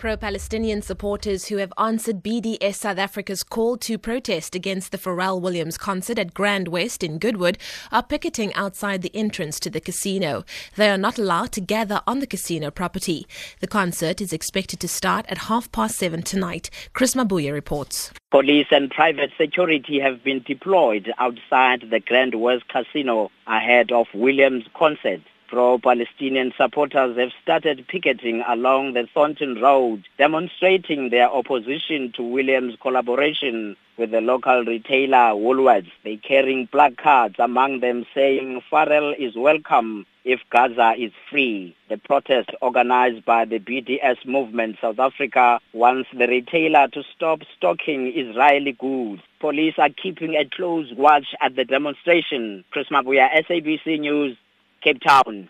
Pro Palestinian supporters who have answered BDS South Africa's call to protest against the Pharrell Williams concert at Grand West in Goodwood are picketing outside the entrance to the casino. They are not allowed to gather on the casino property. The concert is expected to start at half past seven tonight. Chris Mabuya reports. Police and private security have been deployed outside the Grand West Casino ahead of Williams' concert. Pro-Palestinian supporters have started picketing along the Thornton Road, demonstrating their opposition to Williams' collaboration with the local retailer Woolworths. They carrying placards, among them saying Pharrell is welcome if Gaza is free. The protest organized by the BDS movement South Africa wants the retailer to stop stocking Israeli goods. Police are keeping a close watch at the demonstration. Chris Mabuya, SABC News, Cape Town.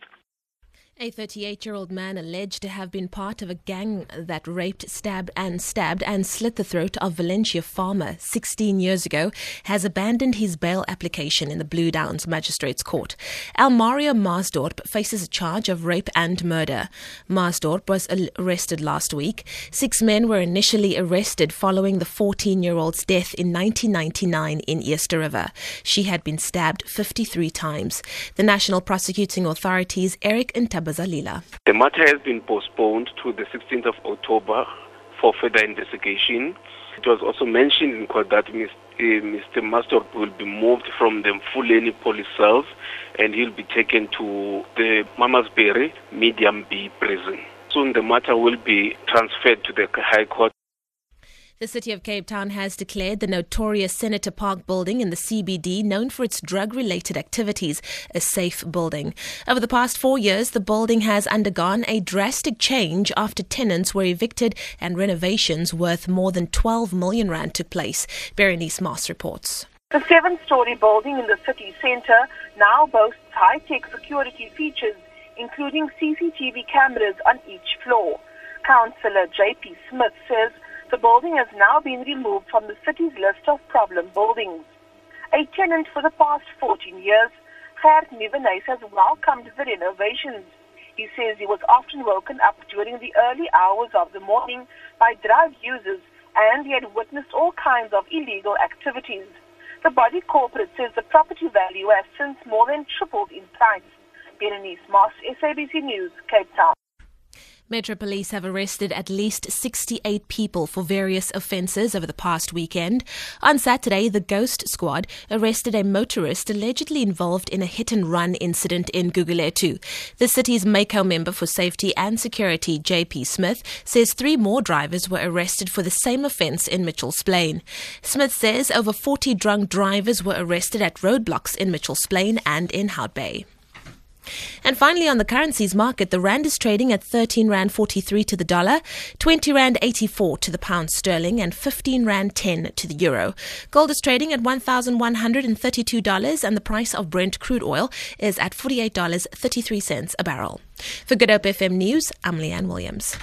A 38 year old man alleged to have been part of a gang that raped, stabbed, and stabbed and slit the throat of Valencia Farmer 16 years ago has abandoned his bail application in the Blue Downs Magistrates Court. Elmario Maasdorp faces a charge of rape and murder. Maasdorp was arrested last week. Six men were initially arrested following the 14 year old's death in 1999 in Eerste River. She had been stabbed 53 times. The National Prosecuting Authorities, Eric Ntaba Bazalila. The matter has been postponed to the 16th of October for further investigation. It was also mentioned in court that Mr. Uh, Master will be moved from the Fuleni police cells and he'll be taken to the Malmesbury Medium B prison. Soon the matter will be transferred to the High Court the city of Cape Town has declared the notorious Senator Park building in the CBD, known for its drug related activities, a safe building. Over the past four years, the building has undergone a drastic change after tenants were evicted and renovations worth more than 12 million rand took place. Berenice Moss reports. The seven story building in the city centre now boasts high tech security features, including CCTV cameras on each floor. Councillor J.P. Smith says the building has now been removed from the city's list of problem buildings. A tenant for the past 14 years, Gert Nivenhuis has welcomed the renovations. He says he was often woken up during the early hours of the morning by drug users and he had witnessed all kinds of illegal activities. The body corporate says the property value has since more than tripled in price. Berenice Moss, SABC News, Cape Town. Metro Police have arrested at least 68 people for various offences over the past weekend. On Saturday, the Ghost Squad arrested a motorist allegedly involved in a hit and run incident in Gugulethu. The city's MayCo member for safety and security, JP Smith, says three more drivers were arrested for the same offence in Mitchell's Plain. Smith says over 40 drunk drivers were arrested at roadblocks in Mitchell's Plain and in Hout Bay. And finally, on the currencies market, the rand is trading at 13 rand 43 to the dollar, 20 rand 84 to the pound sterling, and 15 rand 10 to the euro. Gold is trading at $1,132, and the price of Brent crude oil is at $48.33 a barrel. For Good Hope FM News, I'm Leanne Williams.